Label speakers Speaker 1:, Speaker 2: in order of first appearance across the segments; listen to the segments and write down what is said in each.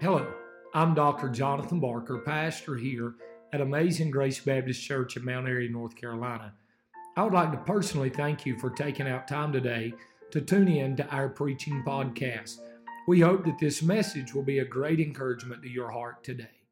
Speaker 1: Hello, I'm Dr. Jonathan Barker, pastor here at Amazing Grace Baptist Church in Mount Airy, North Carolina. I would like to personally thank you for taking out time today to tune in to our preaching podcast. We hope that this message will be a great encouragement to your heart today.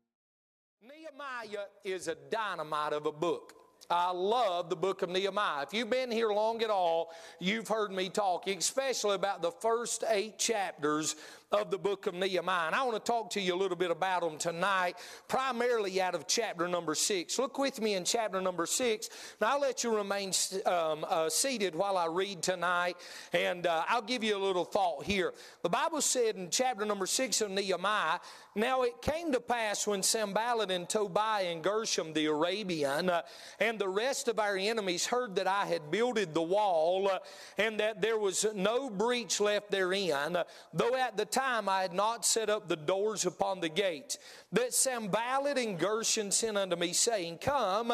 Speaker 2: Nehemiah is a dynamite of a book. I love the book of Nehemiah. If you've been here long at all, you've heard me talk, especially about the first eight chapters of the book of Nehemiah. And I want to talk to you a little bit about them tonight, primarily out of chapter number six. Look with me in chapter number six. Now, I'll let you remain um, uh, seated while I read tonight, and uh, I'll give you a little thought here. The Bible said in chapter number six of Nehemiah, Now it came to pass when Sanballat and Tobiah and Geshem the Arabian uh, and the rest of our enemies heard that I had builded the wall uh, and that there was no breach left therein, though at the time I had not set up the doors upon the gate. That Sanballat and Geshem sent unto me, saying, Come,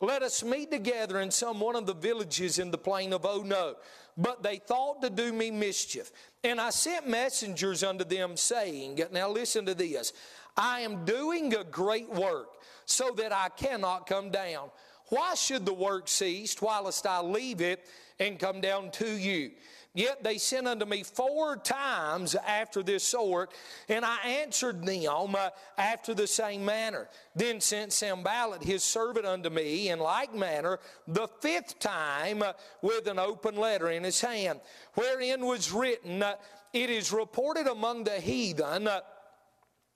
Speaker 2: let us meet together in some one of the villages in the plain of Ono. But they thought to do me mischief. And I sent messengers unto them, saying, Now listen to this I am doing a great work, so that I cannot come down. Why should the work cease whilst I leave it and come down to you? Yet they sent unto me four times after this sort, and I answered them uh, after the same manner. Then sent Sanballat his servant unto me in like manner the fifth time uh, with an open letter in his hand, wherein was written, uh, It is reported among the heathen.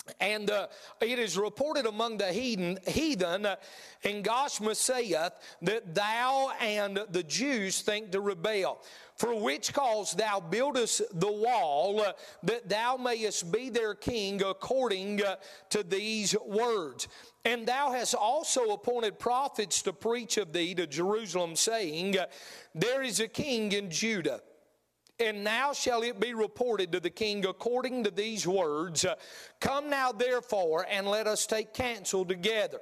Speaker 2: Uh, and uh, it is reported among the heathen, heathen uh, and Gashmu saith that thou and the Jews think to rebel. For which cause thou buildest the wall, uh, that thou mayest be their king according uh, to these words. And thou hast also appointed prophets to preach of thee to Jerusalem, saying, There is a king in Judah. And now shall it be reported to the king according to these words uh, Come now, therefore, and let us take counsel together.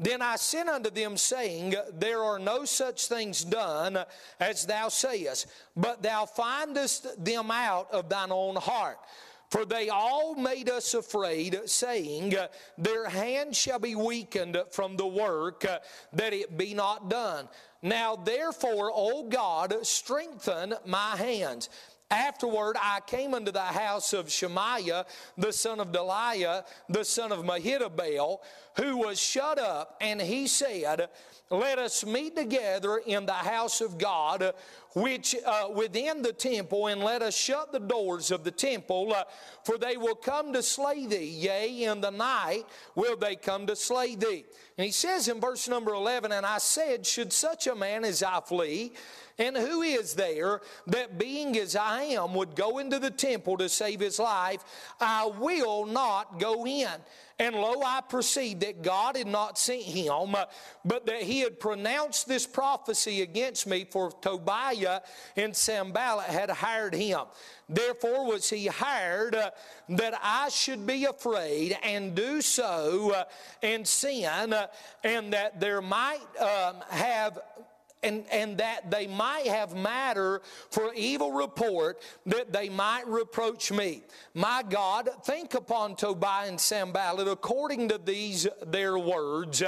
Speaker 2: Then I sent unto them, saying, There are no such things done as thou sayest, but thou findest them out of thine own heart. For they all made us afraid, saying, Their hand shall be weakened from the work, uh, that it be not done. Now therefore, O God, strengthen my hands. Afterward, I came unto the house of Shemaiah, the son of Delaiah, the son of Mehetabel, who was shut up, and he said, Let us meet together in the house of God, which uh, within the temple, and let us shut the doors of the temple, uh, for they will come to slay thee. Yea, in the night will they come to slay thee. And he says in verse number 11, And I said, Should such a man as I flee? And who is there that being as I am would go into the temple to save his life? I will not go in. And lo, I perceived that God had not sent him, but that he had pronounced this prophecy against me, for Tobiah and Sanballat had hired him. Therefore was he hired uh, that I should be afraid and do so uh, and sin, uh, and that there might um, have and, and that they might have matter for evil report, that they might reproach me. My God, think upon Tobiah and Sanballat according to these their words,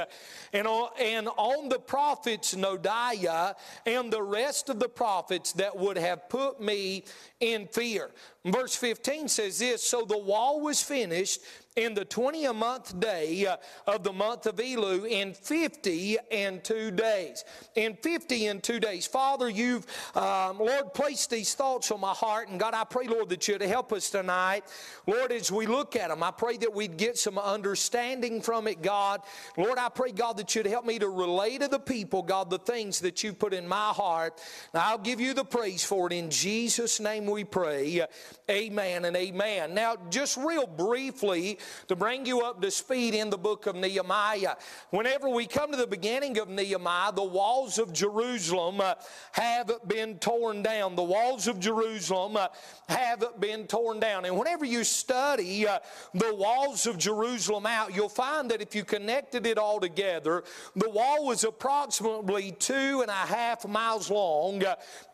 Speaker 2: and on, and on the prophets Noadiah and the rest of the prophets that would have put me in fear. Verse 15 says this So the wall was finished in the 20th month day uh, of the month of Elul in 50 and two days. In 50 and two days. Father, you've, um, Lord, placed these thoughts on my heart. And God, I pray, Lord, that you'd help us tonight. Lord, as we look at them, I pray that we'd get some understanding from it, God. Lord, I pray, God, that you'd help me to relay to the people, God, the things that you put in my heart. Now, I'll give you the praise for it. In Jesus' name we pray. Amen and amen. Now, just real briefly, to bring you up to speed in the book of Nehemiah. Whenever we come to the beginning of Nehemiah, the walls of Jerusalem uh, have been torn down. The walls of Jerusalem uh, have been torn down. And whenever you study uh, the walls of Jerusalem out, you'll find that if you connected it all together, the wall was approximately two and a half miles long.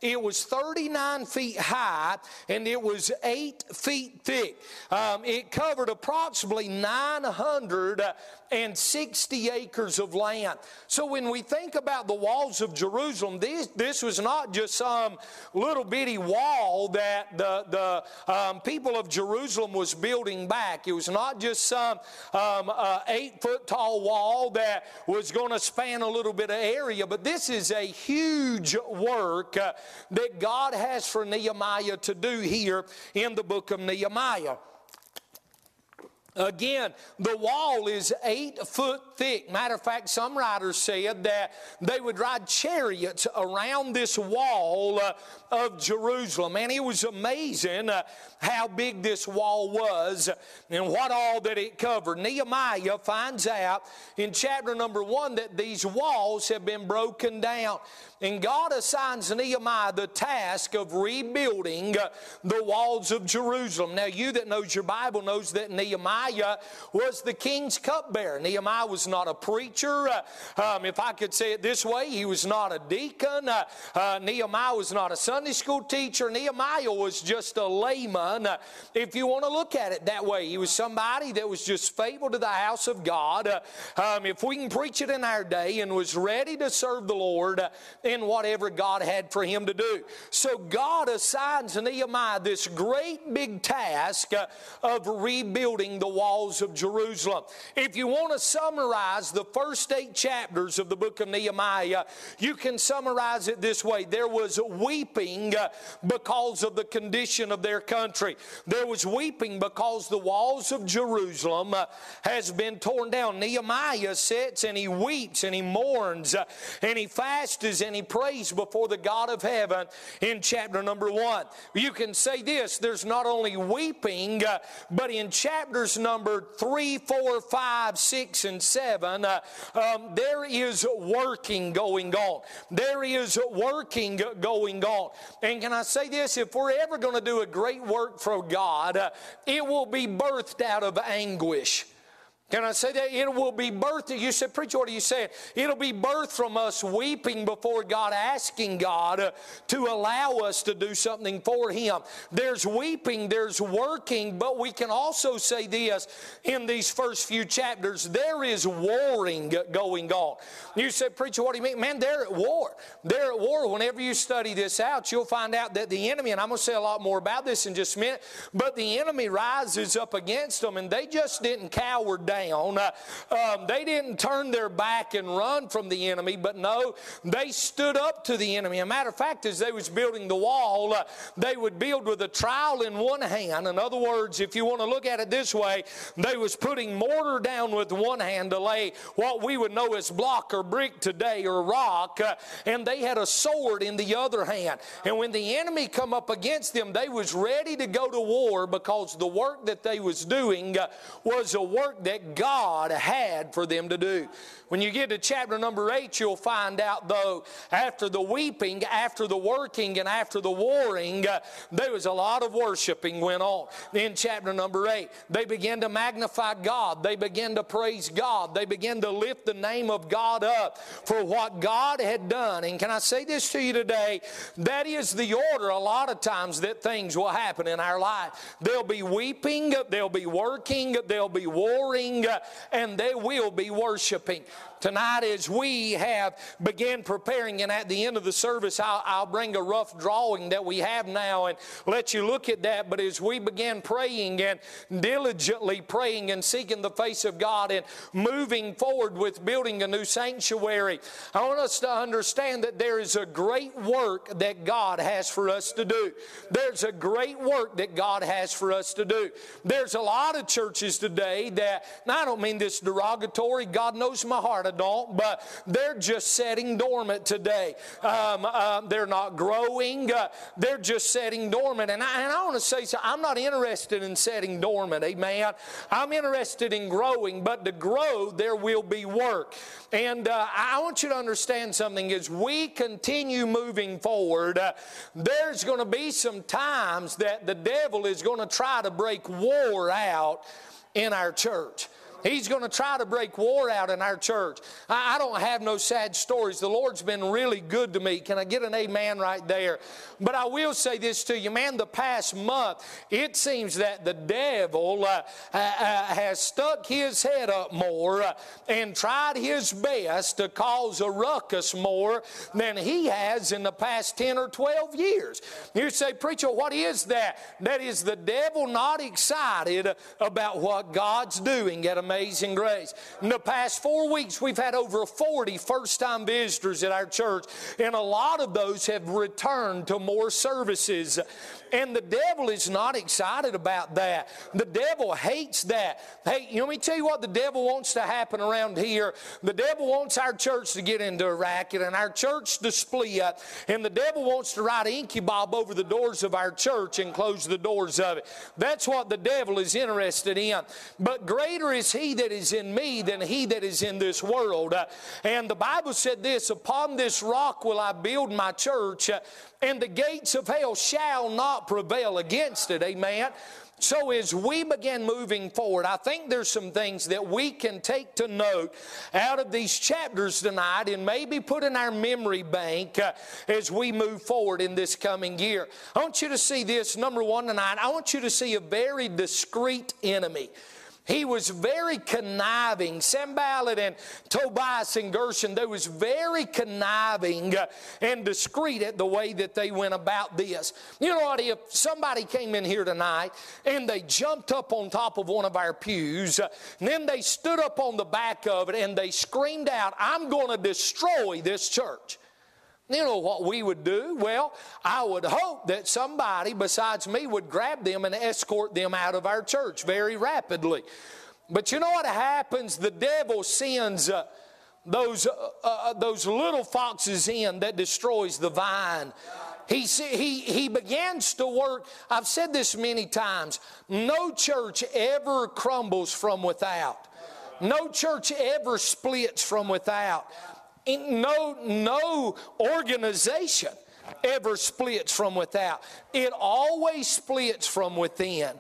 Speaker 2: It was 39 feet high and it was eight feet thick. Um, it covered approximately approximately 960 acres of land. So when we think about the walls of Jerusalem, this, this was not just some little bitty wall that the, the um, people of Jerusalem was building back. It was not just some um, uh, eight foot tall wall that was going to span a little bit of area, but this is a huge work uh, that God has for Nehemiah to do here in the book of Nehemiah. Again, the wall is eight foot thick. Matter of fact, some writers said that they would ride chariots around this wall uh, of Jerusalem. And it was amazing uh, how big this wall was and what all that it covered. Nehemiah finds out in chapter number one that these walls have been broken down. And God assigns Nehemiah the task of rebuilding uh, the walls of Jerusalem. Now, you that knows your Bible knows that Nehemiah was the king's cupbearer. Nehemiah was not a preacher. Uh, um, if I could say it this way, he was not a deacon. Uh, uh, Nehemiah was not a Sunday school teacher. Nehemiah was just a layman, uh, if you want to look at it that way. He was somebody that was just faithful to the house of God. Uh, um, if we can preach it in our day and was ready to serve the Lord in whatever God had for him to do. So God assigns Nehemiah this great big task uh, of rebuilding the walls of Jerusalem. If you want to summarize the first eight chapters of the book of Nehemiah, you can summarize it this way there was weeping uh, because of the condition of their country, there was weeping because the walls of Jerusalem uh, has been torn down. Nehemiah sits and he weeps and he mourns and he fasts and he prays before the God of heaven in chapter number one. You can say this there's not only weeping, uh, but in chapters number three, four, five, six, and seven, uh, um, there is working going on. There is working going on. And can I say this? If we're ever going to do a great work for God, uh, it will be birthed out of anguish. Can I say that? It will be birthed. You said, Preacher, what are you saying? It'll be birthed from us weeping before God, asking God to allow us to do something for Him. There's weeping, there's working, but we can also say this in these first few chapters there is warring going on. You said, Preacher, what do you mean? Man, they're at war. They're at war. Whenever you study this out, you'll find out that the enemy, and I'm going to say a lot more about this in just a minute, but the enemy rises up against them, and they just didn't cower down down. Uh, um, they didn't turn their back and run from the enemy, but no, they stood up to the enemy. A matter of fact, as they was building the wall, uh, they would build with a trowel in one hand. In other words, if you want to look at it this way, they was putting mortar down with one hand to lay what we would know as block or brick today or rock, uh, and they had a sword in the other hand. And when the enemy come up against them, they was ready to go to war because the work that they was doing uh, was a work that God had for them to do. When you get to chapter number eight, you'll find out, though, after the weeping, after the working, and after the warring, uh, there was a lot of worshiping went on. In chapter number eight, they began to magnify God. They began to praise God. They began to lift the name of God up for what God had done. And can I say this to you today? That is the order a lot of times that things will happen in our life. There'll be weeping, there'll be working, there'll be warring, and they will be worshiping tonight as we have began preparing and at the end of the service I'll, I'll, bring a rough drawing that we have now and let you look at that. But as we began praying and diligently praying and seeking the face of god and moving forward with building a new sanctuary i want us to understand that there is a great work that god has for us to do. There's a great work that god has for us to do. There's a lot of churches today that i don't mean this derogatory god knows my heart don't, but they're just setting dormant today. Um, uh, they're not growing, uh, they're just setting dormant. And I, and I want to say, so I'm not interested in setting dormant, amen. I'm interested in growing, but to grow, there will be work. And uh, I want you to understand something as we continue moving forward, uh, there's going to be some times that the devil is going to try to break war out in our church. He's going to try to break war out in our church. I, I, don't have no sad stories. The Lord's been really good to me. Can I get an amen right there? But I will say this to you, man, the past month, it seems that the devil uh, uh, uh has stuck his head up more uh, and tried his best to cause a ruckus more than he has in the past 10 or 12 years. You say, Preacher, what is that? That is the devil not excited about what God's doing at a Amazing Grace. In the past four weeks, we've had over 40 first time visitors at our church, and a lot of those have returned to more services. And the devil is not excited about that. The devil hates that. Hey, you know, let me tell you what the devil wants to happen around here. The devil wants our church to get into a racket and our church to split. And the devil wants to write Ichabod over the doors of our church and close the doors of it. That's what the devil is interested in. But greater is he that is in me than he that is in this world. And the Bible said this Upon this rock will I build my church, and the gates of hell shall not prevail against it. Amen. So, as we begin moving forward, I think there's some things that we can take to note out of these chapters tonight and maybe put in our memory bank uh, as we move forward in this coming year. I want you to see this, number one, tonight. I want you to see a very discreet enemy. He was very conniving. Sanballat and Tobias and Geshem, they was very conniving and discreet at the way that they went about this. You know what? If somebody came in here tonight and they jumped up on top of one of our pews, and then they stood up on the back of it and they screamed out, I'm going to destroy this church. You know what we would do? Well, I would hope that somebody besides me would grab them and escort them out of our church very rapidly. But you know what happens? The devil sends uh, those, uh, uh, those little foxes in that destroys the vine. He, he, he begins to work. I've said this many times. No church ever crumbles from without. No church ever splits from without no, no organization ever splits from without. It always splits from within.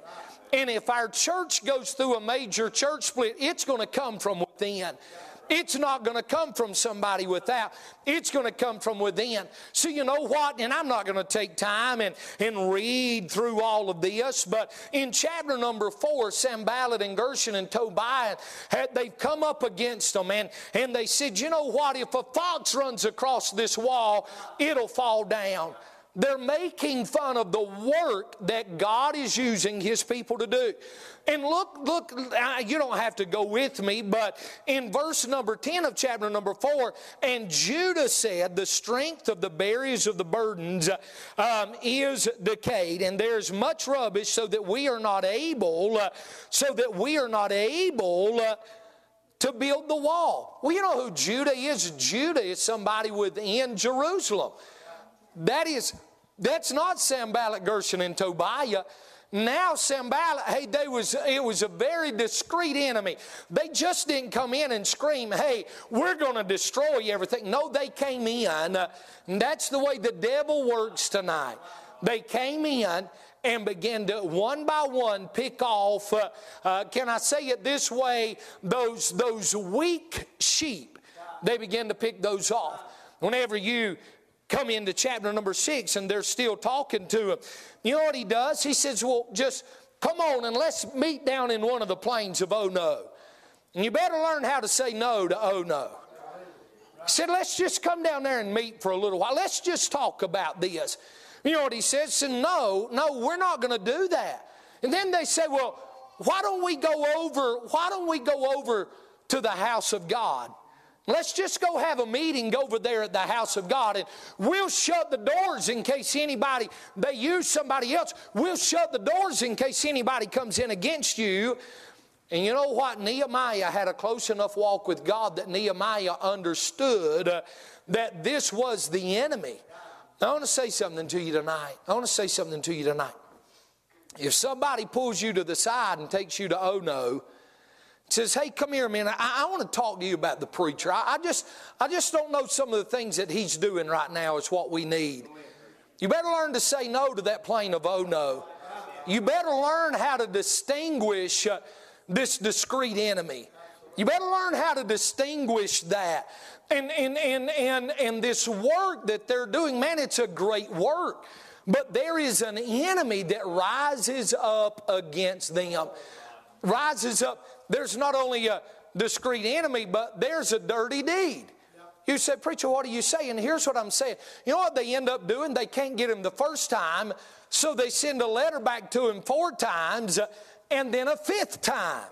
Speaker 2: And if our church goes through a major church split, it's going to come from within. It's not going to come from somebody without. It's going to come from within. So you know what? And I'm not going to take time and, and read through all of this, but in chapter number four, Sanballat and Geshem and Tobiah, had, they've come up against them and, and they said, you know what? If a fox runs across this wall, it'll fall down. They're making fun of the work that God is using His people to do. And look, look, you don't have to go with me, but in verse number 10 of chapter number 4, and Judah said, The strength of the barriers of the burdens um, is decayed, and there's much rubbish, so that we are not able, uh, so that we are not able. Uh, to build the wall. Well, you know who Judah is? Judah is somebody within Jerusalem. That is, that's not Sanballat, Geshem, and Tobiah. Now Sanballat, hey, they was it was a very discreet enemy. They just didn't come in and scream, "Hey, we're going to destroy everything." No, they came in. Uh, and that's the way the devil works tonight. They came in and began to one by one pick off. Uh, uh, can I say it this way? Those those weak sheep. They began to pick those off. Whenever you come into chapter number six and they're still talking to him. You know what he does? He says, Well, just come on and let's meet down in one of the plains of Oh No. And you better learn how to say no to Oh No. He said, Let's just come down there and meet for a little while. Let's just talk about this. You know what he says? He said, No, no, we're not going to do that. And then they say, Well, why don't we go over, why don't we go over to the house of God? Let's just go have a meeting over there at the house of God and we'll shut the doors in case anybody, they use somebody else. We'll shut the doors in case anybody comes in against you. And you know what? Nehemiah had a close enough walk with God that Nehemiah understood uh, that this was the enemy. I want to say something to you tonight. I want to say something to you tonight. If somebody pulls you to the side and takes you to oh no, says, Hey, come here man. I, I want to talk to you about the preacher. I, I, just, I just don't know some of the things that he's doing right now is what we need. You better learn to say no to that plain of oh no. You better learn how to distinguish uh, this discreet enemy. You better learn how to distinguish that. And, and, and, and, and this work that they're doing, man, it's a great work. But there is an enemy that rises up against them. Rises up. There's not only a discreet enemy, but there's a dirty deed. You said, Preacher, what are you saying? Here's what I'm saying. You know what they end up doing? They can't get him the first time, so they send a letter back to him four times and then a fifth time.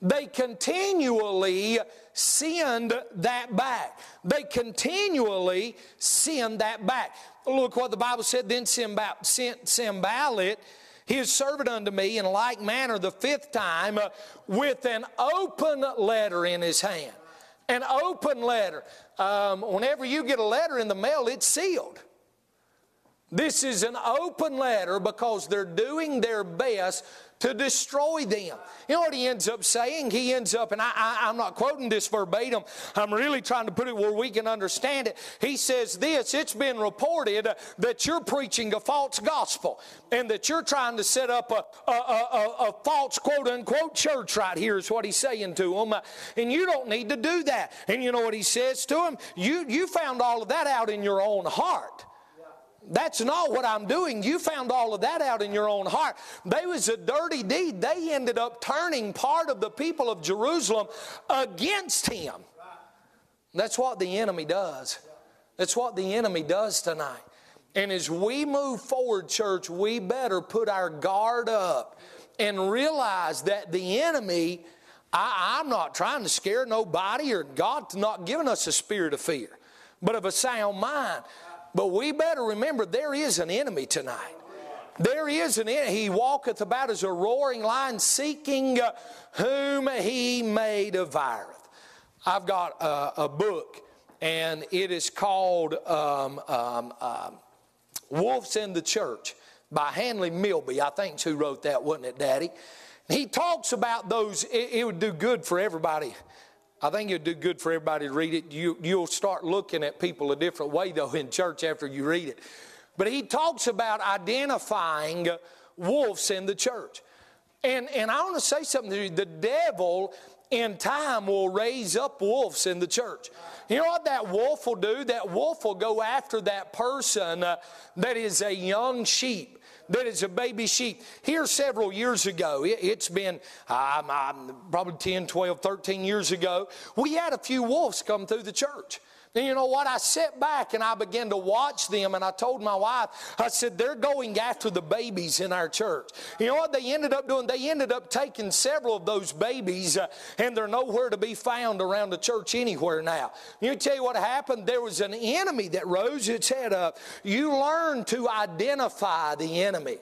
Speaker 2: They continually send that back. They continually send that back. Look what the Bible said. Then sent Sanballat, his servant unto me, in like manner the fifth time, with an open letter in his hand. An open letter. Um, whenever you get a letter in the mail, it's sealed. This is an open letter because they're doing their best to destroy them. You know what he ends up saying? He ends up, and I, I'm not quoting this verbatim, I'm really trying to put it where we can understand it. He says this it's been reported that you're preaching a false gospel and that you're trying to set up a, a, a, a false quote unquote church right here, is what he's saying to them. And you don't need to do that. And you know what he says to them? You, you found all of that out in your own heart. That's not what I'm doing. You found all of that out in your own heart. They was a dirty deed. They ended up turning part of the people of Jerusalem against him. That's what the enemy does. That's what the enemy does tonight. And as we move forward, church, we better put our guard up and realize that the enemy, I, am not trying to scare nobody, or God's not giving us a spirit of fear, but of a sound mind. But we better remember there is an enemy tonight. There is an enemy. He walketh about as a roaring lion, seeking uh, whom he may devour. I've got a, a, book, and it is called um, um, um, Wolves in the Church by Hanley Milby. I think's who wrote that, wasn't it, Daddy? He talks about those, it, it would do good for everybody I think it'd do good for everybody to read it. You, you'll start looking at people a different way, though, in church after you read it. But he talks about identifying wolves in the church. And, and I want to say something to you. The devil in time will raise up wolves in the church. You know what that wolf will do? That wolf will go after that person uh, that is a young sheep that is a baby sheep. Here, several years ago, it, has been um, probably 10, 12, 13 years ago, we had a few wolves come through the church. And you know what? I sat back and I began to watch them, and I told my wife, I said, they're going after the babies in our church. You know what they ended up doing? They ended up taking several of those babies, uh, and they're nowhere to be found around the church anywhere now. You tell you what happened? There was an enemy that rose its head up. You learn to identify the enemy.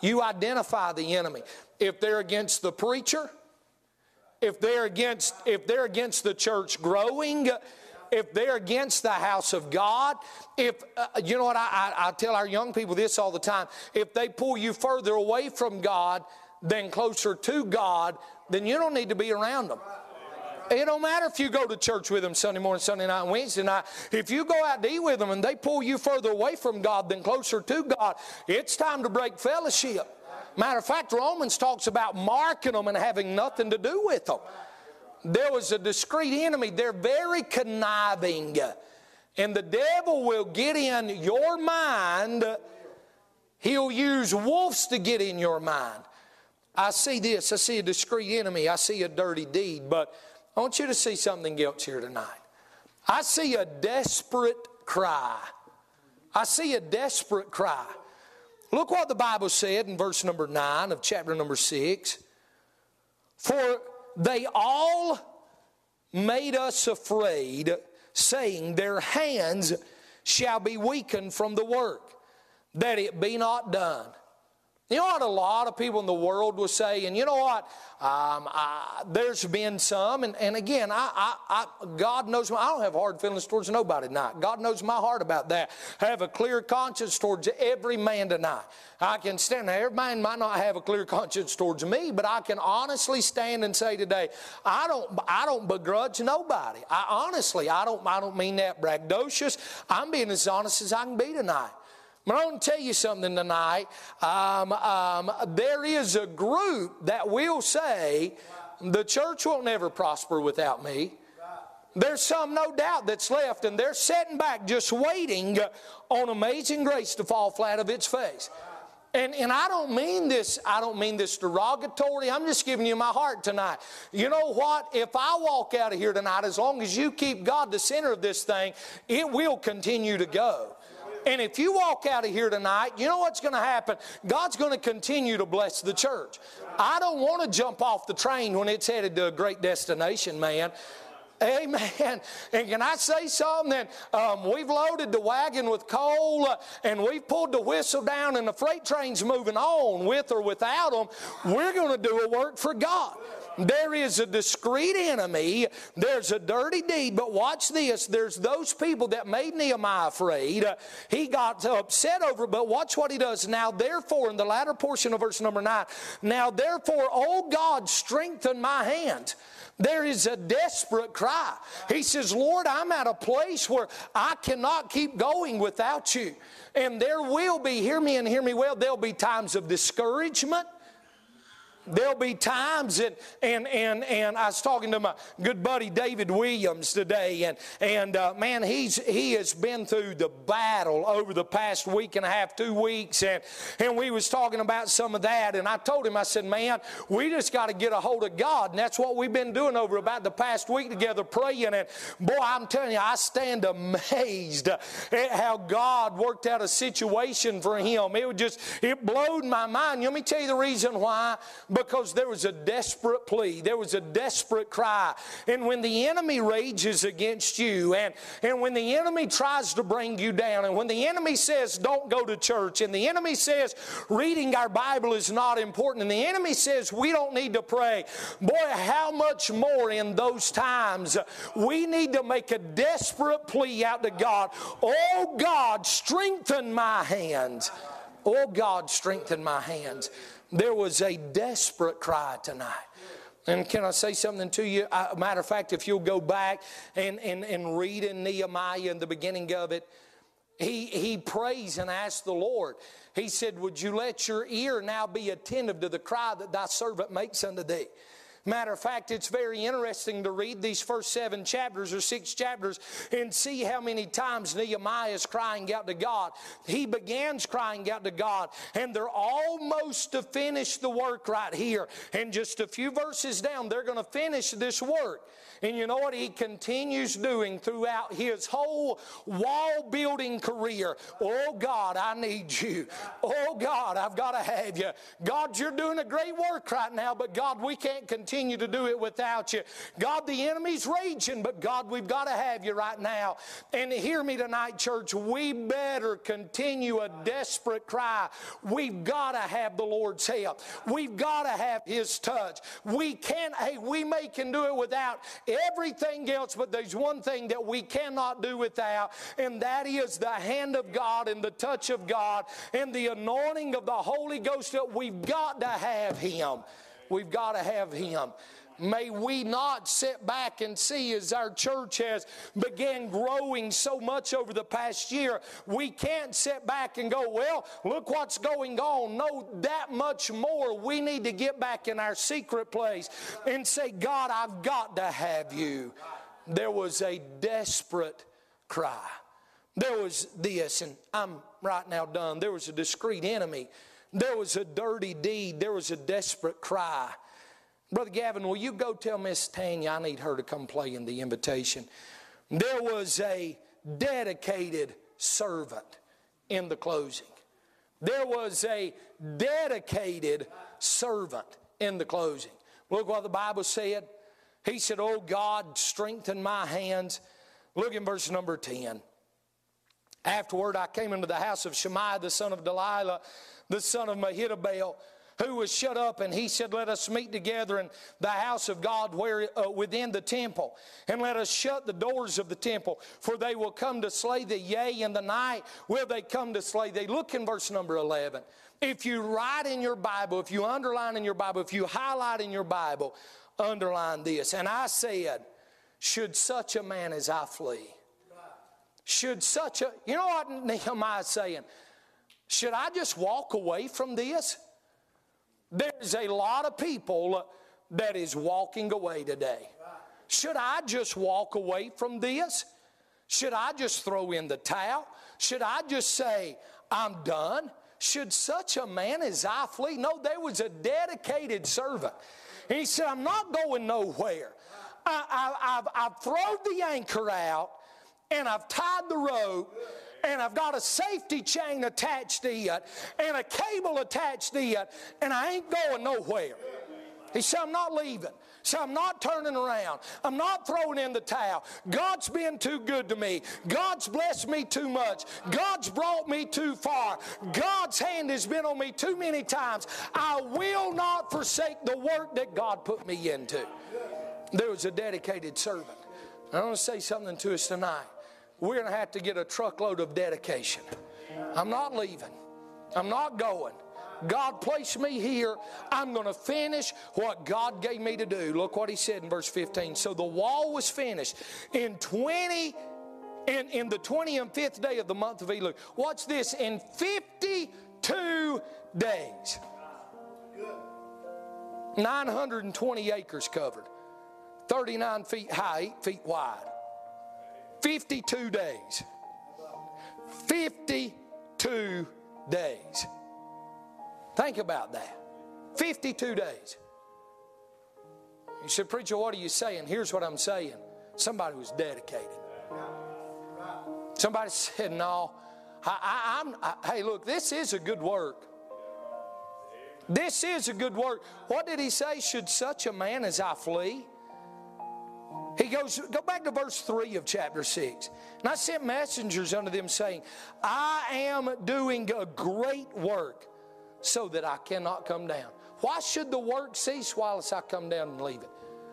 Speaker 2: You identify the enemy. If they're against the preacher, if they're against if they're against the church growing, if they're against the house of God, if, uh, you know what, I, I, I tell our young people this all the time if they pull you further away from God than closer to God, then you don't need to be around them. It don't matter if you go to church with them Sunday morning, Sunday night, Wednesday night. If you go out to eat with them and they pull you further away from God than closer to God, it's time to break fellowship. Matter of fact, Romans talks about marking them and having nothing to do with them there was a discreet enemy. They're very conniving. And the devil will get in your mind. He'll use wolves to get in your mind. I see this. I see a discreet enemy. I see a dirty deed. But I want you to see something else here tonight. I see a desperate cry. I see a desperate cry. Look what the Bible said in verse number 9 of chapter number 6. For they all made us afraid, saying, Their hands shall be weakened from the work, that it be not done. You know what a lot of people in the world will say, and you know what? Um, I, there's been some, and, and again, I, I, God knows my, I don't have hard feelings towards nobody tonight. God knows my heart about that. I have a clear conscience towards every man tonight. I can stand there. Every man might not have a clear conscience towards me, but I can honestly stand and say today, I don't, I don't begrudge nobody. I honestly, I don't, I don't mean that braggadocious. I'm being as honest as I can be tonight. But I want to tell you something tonight. Um, um, there is a group that will say, the church will never prosper without me. There's some, no doubt, that's left, and they're sitting back just waiting on amazing grace to fall flat of its face. And, and I don't mean this, I don't mean this derogatory. I'm just giving you my heart tonight. You know what? If I walk out of here tonight, as long as you keep God the center of this thing, it will continue to go. And if you walk out of here tonight, you know what's going to happen? God's going to continue to bless the church. I don't want to jump off the train when it's headed to a great destination, man. Amen. And can I say something? Um, we've loaded the wagon with coal uh, and we've pulled the whistle down, and the freight train's moving on with or without them. We're going to do a work for God. There is a discreet enemy. There's a dirty deed. But watch this. There's those people that made Nehemiah afraid. He got upset over it. But watch what he does. Now, therefore, in the latter portion of verse number nine, now, therefore, O God, strengthen my hand. There is a desperate cry. He says, Lord, I'm at a place where I cannot keep going without you. And there will be, hear me and hear me well, there'll be times of discouragement. There'll be times and and and and I was talking to my good buddy David Williams today, and and uh, man, he's he has been through the battle over the past week and a half, two weeks, and and we was talking about some of that, and I told him I said, man, we just got to get a hold of God, and that's what we've been doing over about the past week together, praying, and boy, I'm telling you, I stand amazed at how God worked out a situation for him. It would just it blowed my mind. Let me tell you the reason why because there was a desperate plea, there was a desperate cry. And when the enemy rages against you, and, and when the enemy tries to bring you down, and when the enemy says, don't go to church, and the enemy says, reading our Bible is not important, and the enemy says, we don't need to pray, boy, how much more in those times uh, we need to make a desperate plea out to God. Oh God, strengthen my hands. Oh God, strengthen my hands. There was a desperate cry tonight. And can I say something to you? Uh, matter of fact, if you'll go back and, and, and read in Nehemiah in the beginning of it, he, he prays and asks the Lord. He said, Would you let your ear now be attentive to the cry that thy servant makes unto thee? Matter of fact, it's very interesting to read these first seven chapters or six chapters and see how many times Nehemiah is crying out to God. He begins crying out to God, and they're almost to finish the work right here. And just a few verses down, they're going to finish this work. And you know what he continues doing throughout his whole wall building career? Oh God, I need you. Oh God, I've got to have you. God, you're doing a great work right now, but God, we can't continue to do it without you. God, the enemy's raging, but God, we've got to have you right now. And hear me tonight, church, we better continue a desperate cry. We've got to have the Lord's help. We've got to have his touch. We can't, hey, we may can do it without everything else, but there's one thing that we cannot do without, and that is the hand of God and the touch of God and the anointing of the Holy Ghost that we've got to have Him. We've got to have Him. May we not sit back and see as our church has began growing so much over the past year. We can't sit back and go, well, look what's going on. No, that much more. We need to get back in our secret place and say, God, I've got to have you. There was a desperate cry. There was this, and I'm right now done. There was a discreet enemy. There was a dirty deed. There was a desperate cry. Brother Gavin, will you go tell Miss Tanya I need her to come play in the invitation? There was a dedicated servant in the closing. There was a dedicated servant in the closing. Look what the Bible said. He said, Oh God, strengthen my hands. Look in verse number 10. Afterward, I came into the house of Shemaiah, the son of Delilah, the son of Mehetabel who was shut up, and he said, Let us meet together in the house of God where, uh, within the temple, and let us shut the doors of the temple, for they will come to slay thee. Yea, in the night will they come to slay thee. Look in verse number 11. If you write in your Bible, if you underline in your Bible, if you highlight in your Bible, underline this. And I said, Should such a man as I flee? Should such a, you know what Nehemiah is saying? Should I just walk away from this? There's a lot of people that is walking away today. Should I just walk away from this? Should I just throw in the towel? Should I just say, I'm done? Should such a man as I flee? No, there was a dedicated servant. He said, I'm not going nowhere. I, have I've thrown the anchor out and I've tied the rope and I've got a safety chain attached to it and a cable attached to it and I ain't going nowhere. He said, I'm not leaving. So I'm not turning around. I'm not throwing in the towel. God's been too good to me. God's blessed me too much. God's brought me too far. God's hand has been on me too many times. I will not forsake the work that God put me into. There was a dedicated servant. I want to say something to us tonight. We're going to have to get a truckload of dedication. I'm not leaving. I'm not going. God placed me here. I'm going to finish what God gave me to do. Look what he said in verse 15. So the wall was finished in 20 in, in the 25th day of the month of Elul. Watch this in 52 days. 920 acres covered, 39 feet high, 8 feet wide. 52 days. 52 days. Think about that. 52 days. You said, Preacher, what are you saying? Here's what I'm saying. Somebody was dedicated. Somebody said, No, I, am hey, look, this is a good work. This is a good work. What did he say? Should such a man as I flee? He goes, go back to verse 3 of chapter 6. And I sent messengers unto them saying, I am doing a great work so that I cannot come down. Why should the work cease whilst I come down and leave it?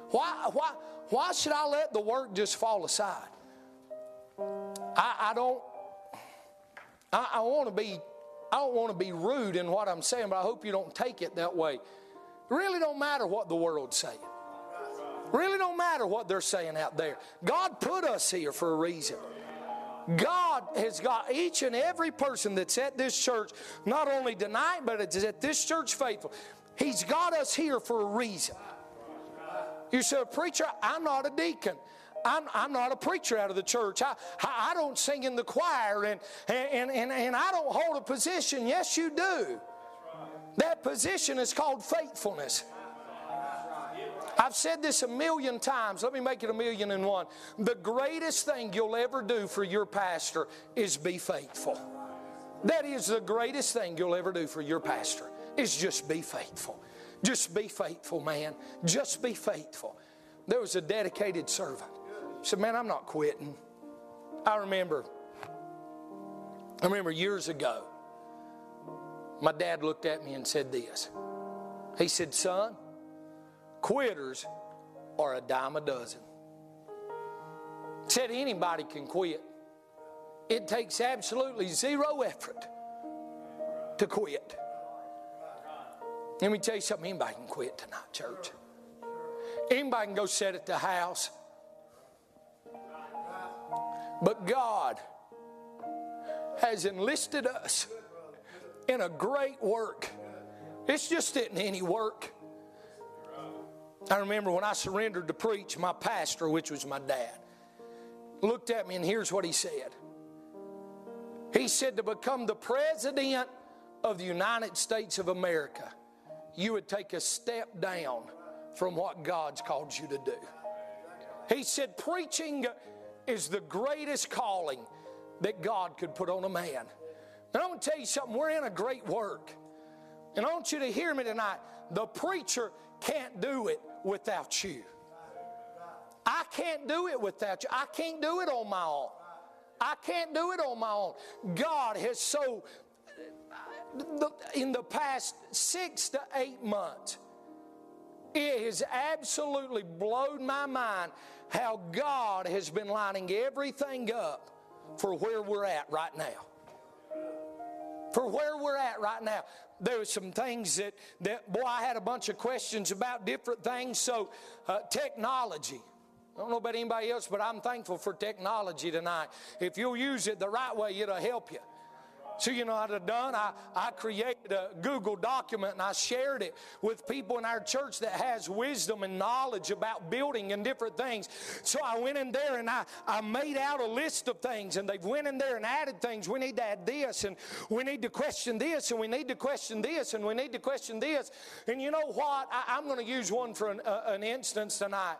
Speaker 2: Why, why, why should I let the work just fall aside? I, I don't, I, I want to be, I don't want to be rude in what I'm saying, but I hope you don't take it that way. It really don't matter what the world's saying. Really don't matter what they're saying out there. God put us here for a reason. God has got each and every person that's at this church, not only tonight, but it's at this church faithful. He's got us here for a reason. You say, Preacher, I'm not a deacon. I'm, I'm not a preacher out of the church. I, I, don't sing in the choir and, and, and, and I don't hold a position. Yes, you do. That position is called faithfulness. I've said this a million times. Let me make it a million and one. The greatest thing you'll ever do for your pastor is be faithful. That is the greatest thing you'll ever do for your pastor is just be faithful. Just be faithful, man. Just be faithful. There was a dedicated servant. He said, Man, I'm not quitting. I remember, I remember years ago, my dad looked at me and said this. He said, Son, Quitters are a dime a dozen. Said anybody can quit. It takes absolutely zero effort to quit. Let me tell you something anybody can quit tonight, church. Anybody can go sit at the house. But God has enlisted us in a great work. It's just isn't any work. I remember when I surrendered to preach, my pastor, which was my dad, looked at me and here's what he said. He said, To become the president of the United States of America, you would take a step down from what God's called you to do. He said, Preaching is the greatest calling that God could put on a man. And I'm to tell you something, we're in a great work. And I want you to hear me tonight. The preacher can't do it without you. I can't do it without you. I can't do it on my own. I can't do it on my own. God has so, in the past six to eight months, it has absolutely blown my mind how God has been lining everything up for where we're at right now for where we're at right now. There were some things that, that boy, I had a bunch of questions about different things. So, uh, technology. I don't know about anybody else, but I'm thankful for technology tonight. If you'll use it the right way, it'll help you. So, you know what I've done? I, I created a Google document and I shared it with people in our church that has wisdom and knowledge about building and different things. So I went in there and I, I made out a list of things and they've went in there and added things. We need to add this and we need to question this and we need to question this and we need to question this. And you know what? I, am going to use one for an, uh, an instance tonight.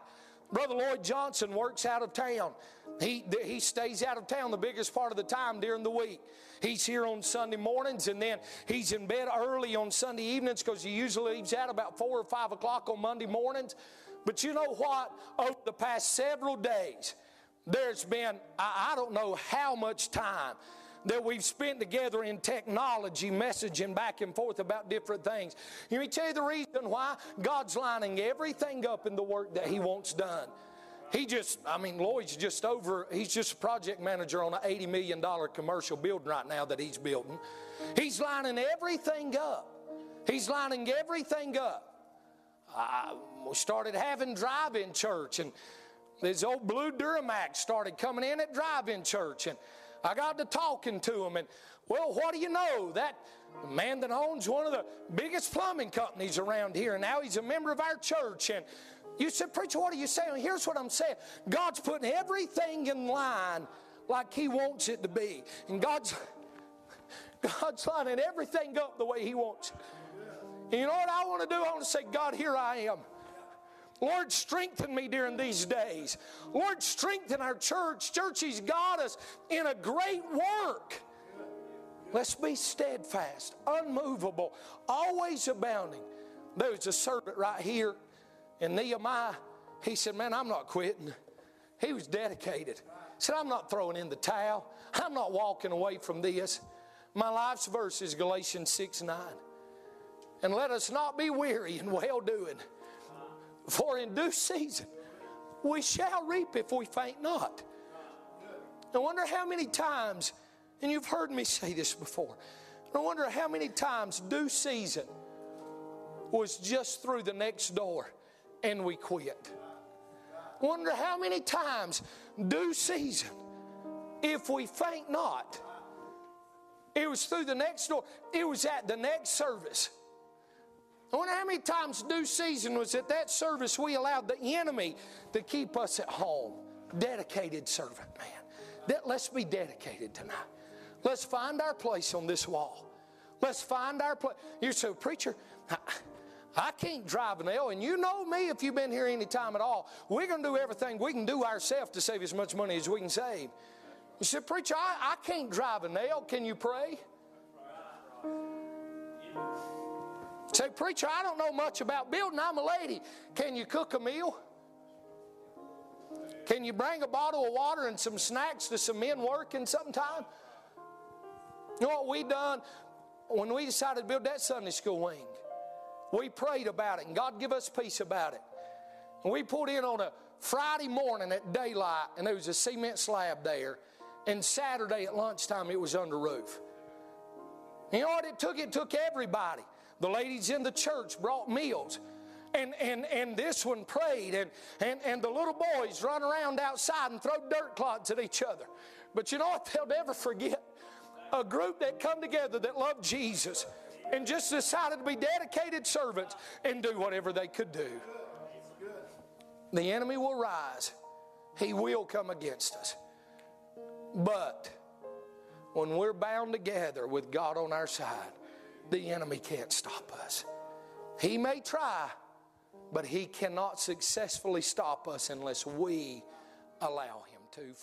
Speaker 2: Brother Lloyd Johnson works out of town. He, he stays out of town the biggest part of the time during the week. He's here on Sunday mornings and then he's in bed early on Sunday evenings because he usually leaves out about 4 or 5 o'clock on Monday mornings. But you know what? Over the past several days, there's been, I, I don't know how much time that we've spent together in technology, messaging back and forth about different things. Let me tell you the reason why God's lining everything up in the work that He wants done. He just, I mean, Lloyd's just over, he's just a project manager on an $80 million commercial building right now that he's building. He's lining everything up. He's lining everything up. I, started having drive in church, and this old blue Duramax started coming in at drive in church, and I got to talking to him, and well, what do you know? That man that owns one of the biggest plumbing companies around here, and now he's a member of our church, and you said, Preacher, what are you saying? Here's what I'm saying God's putting everything in line like He wants it to be. And God's, God's lining everything up the way He wants And you know what I want to do? I want to say, God, here I am. Lord, strengthen me during these days. Lord, strengthen our church. Church, He's got us in a great work. Let's be steadfast, unmovable, always abounding. There's a servant right here and Nehemiah, he said, Man, I'm not quitting. He was dedicated. He said, I'm not throwing in the towel. I'm not walking away from this. My life's verse is Galatians 6 9. And let us not be weary in well doing, for in due season we shall reap if we faint not. I wonder how many times, and you've heard me say this before, I wonder how many times due season was just through the next door and we quit. I wonder how many times due season, if we faint not, it was through the next door, it was at the next service. I wonder how many times due season was at that service we allowed the enemy to keep us at home. Dedicated servant, man. That, let's be dedicated tonight. Let's find our place on this wall. Let's find our place. You say, preacher, I can't drive a nail, and you know me if you've been here any time at all. We're going to do everything we can do ourselves to save as much money as we can save. You said, Preacher, I, I can't drive a nail. Can you pray? Say, Preacher, I don't know much about building. I'm a lady. Can you cook a meal? Can you bring a bottle of water and some snacks to some men working sometime? You know what we done when we decided to build that Sunday school wing? We prayed about it, and God give us peace about it. And we pulled in on a Friday morning at daylight, and there was a cement slab there. And Saturday at lunchtime, it was under roof. You know what it took? It took everybody. The ladies in the church brought meals. And, and, and this one prayed, and, and, and the little boys run around outside and throw dirt clods at each other. But you know what? They'll never forget a group that come together that loved Jesus and just decided to be dedicated servants and do whatever they could do. The enemy will rise, he will come against us. But when we're bound together with God on our side, the enemy can't stop us. He may try, but he cannot successfully stop us unless we allow him to.